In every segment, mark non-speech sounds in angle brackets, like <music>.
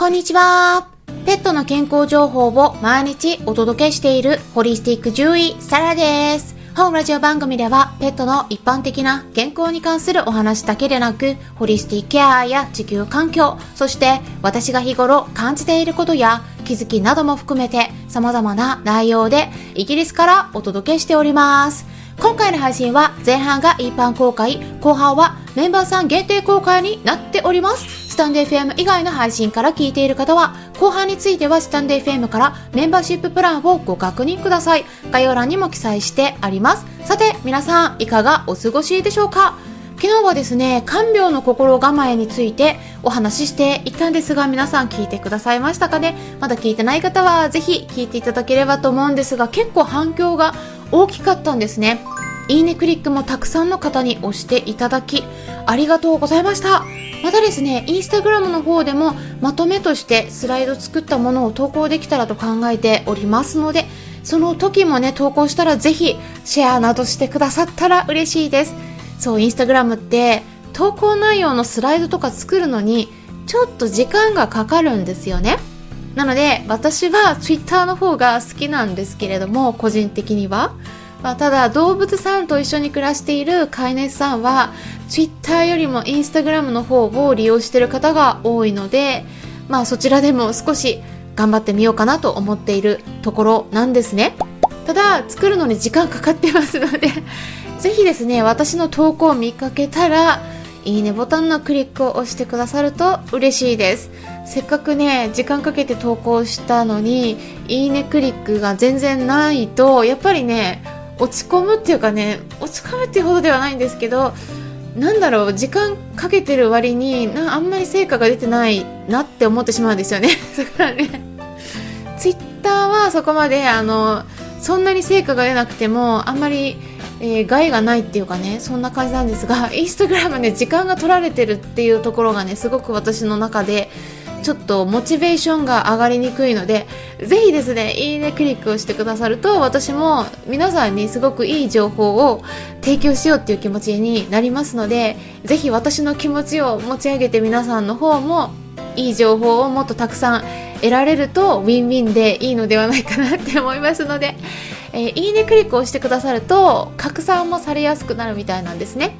こんにちは。ペットの健康情報を毎日お届けしているホリスティック獣医サラです。本ラジオ番組ではペットの一般的な健康に関するお話だけでなく、ホリスティックケアや地球環境、そして私が日頃感じていることや気づきなども含めて様々な内容でイギリスからお届けしております。今回の配信は前半が一般公開、後半はメンバーさん限定公開になっております。スタンド FM 以外の配信から聞いている方は、後半についてはスタンド FM からメンバーシッププランをご確認ください。概要欄にも記載してあります。さて、皆さん、いかがお過ごしでしょうか？昨日はですね、看病の心構えについてお話ししていったんですが、皆さん聞いてくださいましたかね？まだ聞いてない方はぜひ聞いていただければと思うんですが、結構反響が大きかったんですね。いいねクリックもたくさんの方に押していただき、ありがとうございました。またですね、インスタグラムの方でもまとめとしてスライド作ったものを投稿できたらと考えておりますので、その時もね、投稿したらぜひシェアなどしてくださったら嬉しいです。そう、インスタグラムって投稿内容のスライドとか作るのにちょっと時間がかかるんですよね。なので私は Twitter の方が好きなんですけれども個人的には、まあ、ただ動物さんと一緒に暮らしている飼い主さんは Twitter よりも Instagram の方を利用している方が多いので、まあ、そちらでも少し頑張ってみようかなと思っているところなんですね。ただ作るのに時間かかってますので <laughs> ぜひですね私の投稿を見かけたらいいねボタンのクリックを押してくださると嬉しいです。せっかくね時間かけて投稿したのにいいねクリックが全然ないとやっぱりね落ち込むっていうかね落ち込むっていうほどではないんですけどなんだろう時間かけてる割になあんまり成果が出てないなって思ってしまうんですよね。<laughs> だからね。ツイッターはそこまであのそんなに成果が出なくてもあんまり、えー、害がないっていうかねそんな感じなんですがインスタグラムね時間が取られてるっていうところがねすごく私の中でちょっとモチベーションが上がりにくいのでぜひですねいいねクリックをしてくださると私も皆さんにすごくいい情報を提供しようっていう気持ちになりますのでぜひ私の気持ちを持ち上げて皆さんの方もいい情報をもっとたくさん得られるとウィンウィンでいいのではないかなって思いますので、えー、いいねクリックをしてくださると拡散もされやすくなるみたいなんですね。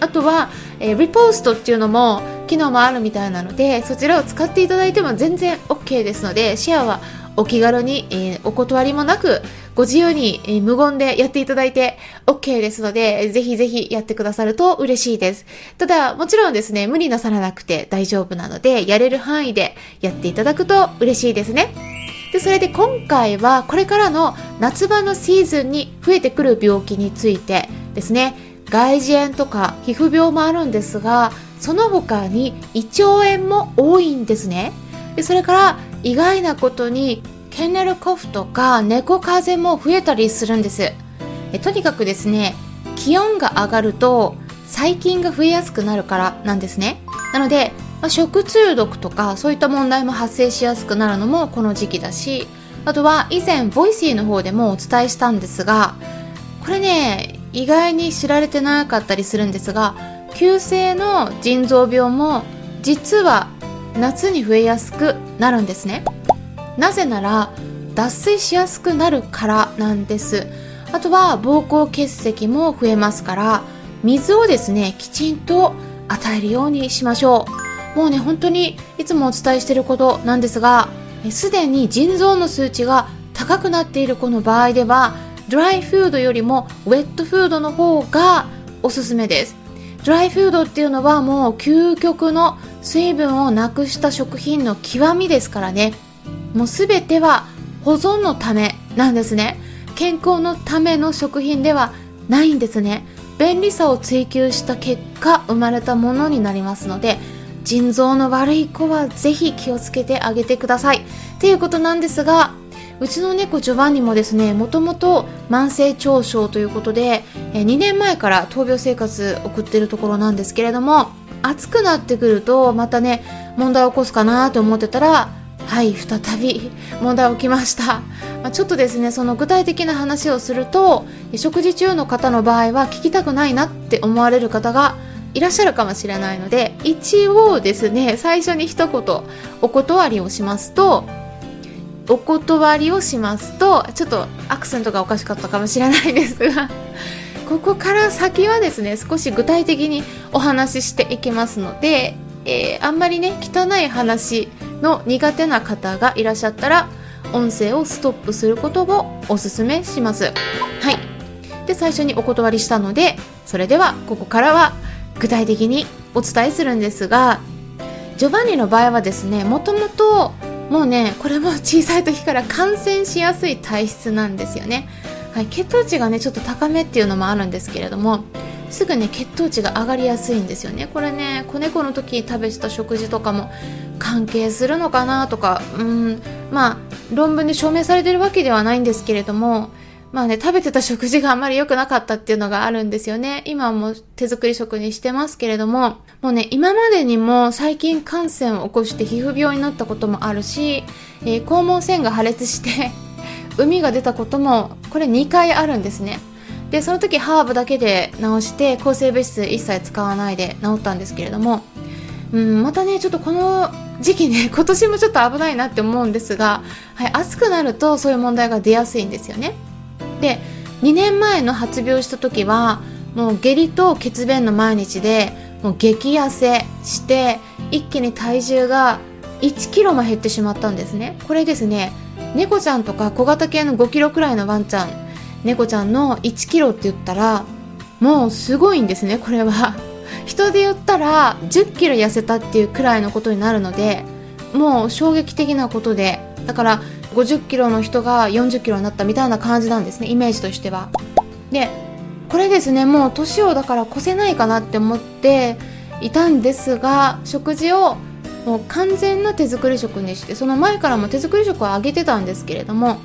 あとは、えー、リポストっていうのも機能もあるみたいなのでそちらを使っていただいても全然 OK ですのでシェアはお気軽に、えー、お断りもなくご自由に、えー、無言でやっていただいて OK ですのでぜひぜひやってくださると嬉しいです。ただもちろんですね無理なさらなくて大丈夫なのでやれる範囲でやっていただくと嬉しいですね。でそれで今回はこれからの夏場のシーズンに増えてくる病気についてですね。外耳炎とか皮膚病もあるんですがその他に胃腸炎も多いんですね。でそれから意外なことにケンネルコフとか猫風邪も増えたりするんです。えとにかくですね気温が上がると細菌が増えやすくなるからなんですね。なので、まあ、食中毒とかそういった問題も発生しやすくなるのもこの時期だしあとは以前ボイシーの方でもお伝えしたんですがこれね意外に知られてなかったりするんですが急性の腎臓病も実は夏に増えやすくなるんですね。なぜなら脱水しやすくなるからなんです。あとは膀胱結石も増えますから水をですねきちんと与えるようにしましょう。もうね本当にいつもお伝えしていることなんですがすでに腎臓の数値が高くなっている子の場合ではドライフードよりもウェットフードの方がおすすめです。ドライフードっていうのはもう究極の水分をなくした食品の極みですからね。もう全ては保存のためなんですね。健康のための食品ではないんですね。便利さを追求した結果生まれたものになりますので腎臓の悪い子はぜひ気をつけてあげてください。っていうことなんですがうちの猫ジョバンニもですねもともと慢性腸症ということで2年前から闘病生活送ってるところなんですけれども暑くなってくるとまたね問題を起こすかなと思ってたらはい再び問題起きました、まあ、ちょっとですねその具体的な話をすると食事中の方の場合は聞きたくないなって思われる方がいらっしゃるかもしれないので一応ですね最初に一言お断りをしますとお断りをしますとちょっとアクセントがおかしかったかもしれないですが <laughs> ここから先はですね少し具体的にお話ししていきますので、えー、あんまりね汚い話の苦手な方がいらっしゃったら音声をストップすることをおすすめします。はい。で最初にお断りしたのでそれではここからは具体的にお伝えするんですがジョバンニの場合はですねもともともうねこれも小さい時から感染しやすい体質なんですよね、はい、血糖値がねちょっと高めっていうのもあるんですけれどもすぐね血糖値が上がりやすいんですよね。これね子猫の時食べてた食事とかも関係するのかなとかうんまあ論文で証明されてるわけではないんですけれどもまあね、食べてた食事があんまり良くなかったっていうのがあるんですよね。今はもう手作り食にしてますけれども、もうね、今までにも最近感染を起こして皮膚病になったこともあるし、えー、肛門腺が破裂して <laughs> 海が出たことも、これ2回あるんですね。で、その時ハーブだけで治して、抗生物質一切使わないで治ったんですけれども、うん、またね、ちょっとこの時期ね、<laughs> 今年もちょっと危ないなって思うんですが、はい、暑くなるとそういう問題が出やすいんですよね。で2年前の発病した時はもう下痢と血便の毎日でもう激痩せして一気に体重が1キロも減ってしまったんですね。これですね猫ちゃんとか小型犬の5キロくらいのワンちゃん猫ちゃんの1キロって言ったらもうすごいんですねこれは。人で言ったら10キロ痩せたっていうくらいのことになるのでもう衝撃的なことでだから50キロの人が40キロになったみたいな感じなんですねイメージとしては。でこれですねもう年をだから越せないかなって思っていたんですが食事をもう完全な手作り食にしてその前からも手作り食をあげてたんですけれども、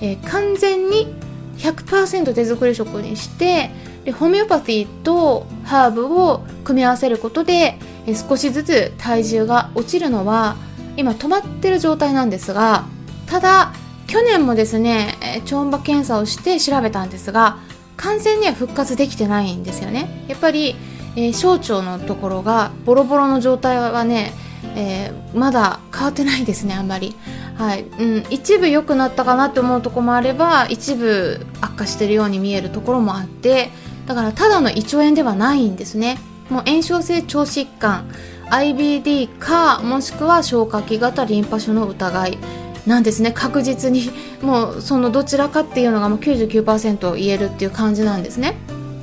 えー、完全に100%手作り食にしてでホメオパティとハーブを組み合わせることで、えー、少しずつ体重が落ちるのは今止まってる状態なんですがただ去年もですね超音波検査をして調べたんですが完全には復活できてないんですよね。やっぱり、えー、小腸のところがボロボロの状態はね、えー、まだ変わってないですねあんまり。はい。うん、一部良くなったかなって思うとこもあれば一部悪化してるように見えるところもあってだからただの胃腸炎ではないんですね。もう炎症性腸疾患 IBD かもしくは消化器型リンパ腫の疑い。なんですね。確実にもうそのどちらかっていうのがもう99%言えるっていう感じなんですね。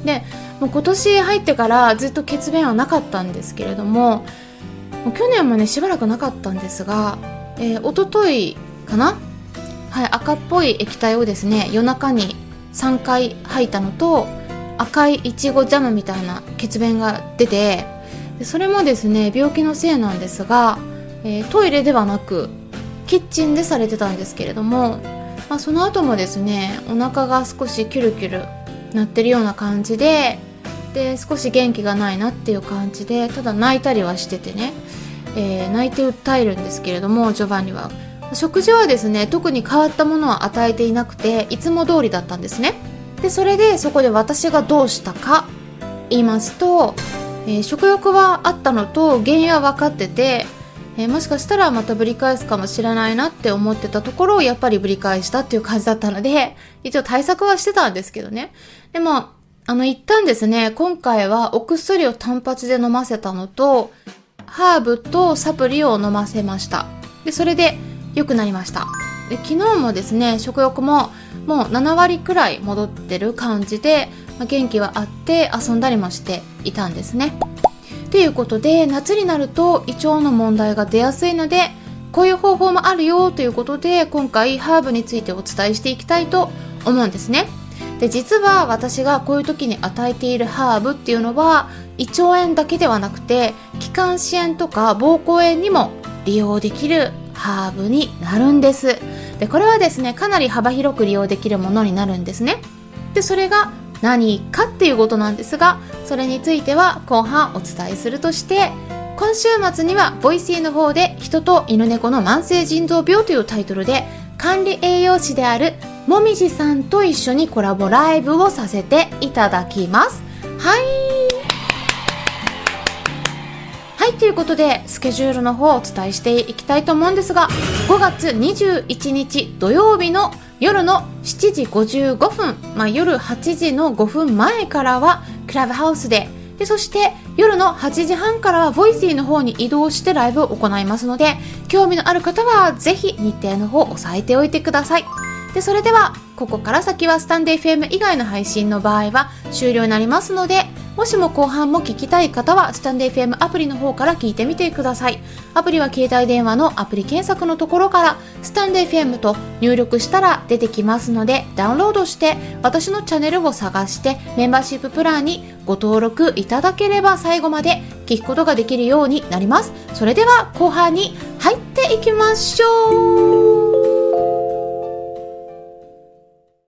でもう今年入ってからずっと血便はなかったんですけれどももう去年もねしばらくなかったんですが、えー、一昨日かな？はい赤っぽい液体をですね夜中に3回吐いたのと赤いいちごジャムみたいな血便が出てそれもですね病気のせいなんですが、えー、トイレではなくキッチンでされてたんですけれども、まあ、その後もですねお腹が少しキュルキュルなってるような感じでで少し元気がないなっていう感じでただ泣いたりはしててね、えー、泣いて訴えるんですけれどもジョバンニは。食事はですね特に変わったものは与えていなくていつも通りだったんですね。でそれでそこで私がどうしたか言いますと、えー、食欲はあったのと原因は分かっててえー、もしかしたらまたぶり返すかもしれないなって思ってたところをやっぱりぶり返したっていう感じだったので、<laughs> 一応対策はしてたんですけどね。でも、あの、一旦ですね、今回はお薬を単発で飲ませたのと、ハーブとサプリを飲ませました。で、それで良くなりました。で、昨日もですね、食欲ももう7割くらい戻ってる感じで、まあ、元気はあって遊んだりもしていたんですね。ということで夏になると胃腸の問題が出やすいのでこういう方法もあるよということで今回ハーブについてお伝えしていきたいと思うんですね。で実は私がこういう時に与えているハーブっていうのは胃腸炎だけではなくて気管支炎とか膀胱炎にも利用できるハーブになるんです。でこれはですねかなり幅広く利用できるものになるんですね。でそれが何かっていうことなんですがそれについては後半お伝えするとして今週末にはボイシーの方で人と犬猫の慢性腎臓病というタイトルで管理栄養士であるもみじさんと一緒にコラボライブをさせていただきます。はい。ということでスケジュールの方をお伝えしていきたいと思うんですが5月21日土曜日の夜の7時55分、まあ、夜8時の5分前からはクラブハウスで。でそして夜の8時半からはボイシーの方に移動してライブを行いますので興味のある方はぜひ日程の方を押さえておいてください。でそれではここから先はスタンデー FM 以外の配信の場合は終了になりますのでもしも後半も聞きたい方はスタンデー FM アプリの方から聞いてみてください。アプリは携帯電話のアプリ検索のところからスタンデー FM と入力したら出てきますのでダウンロードして私のチャンネルを探してメンバーシッププランにご登録いただければ最後まで聞くことができるようになります。それでは後半に入っていきましょう。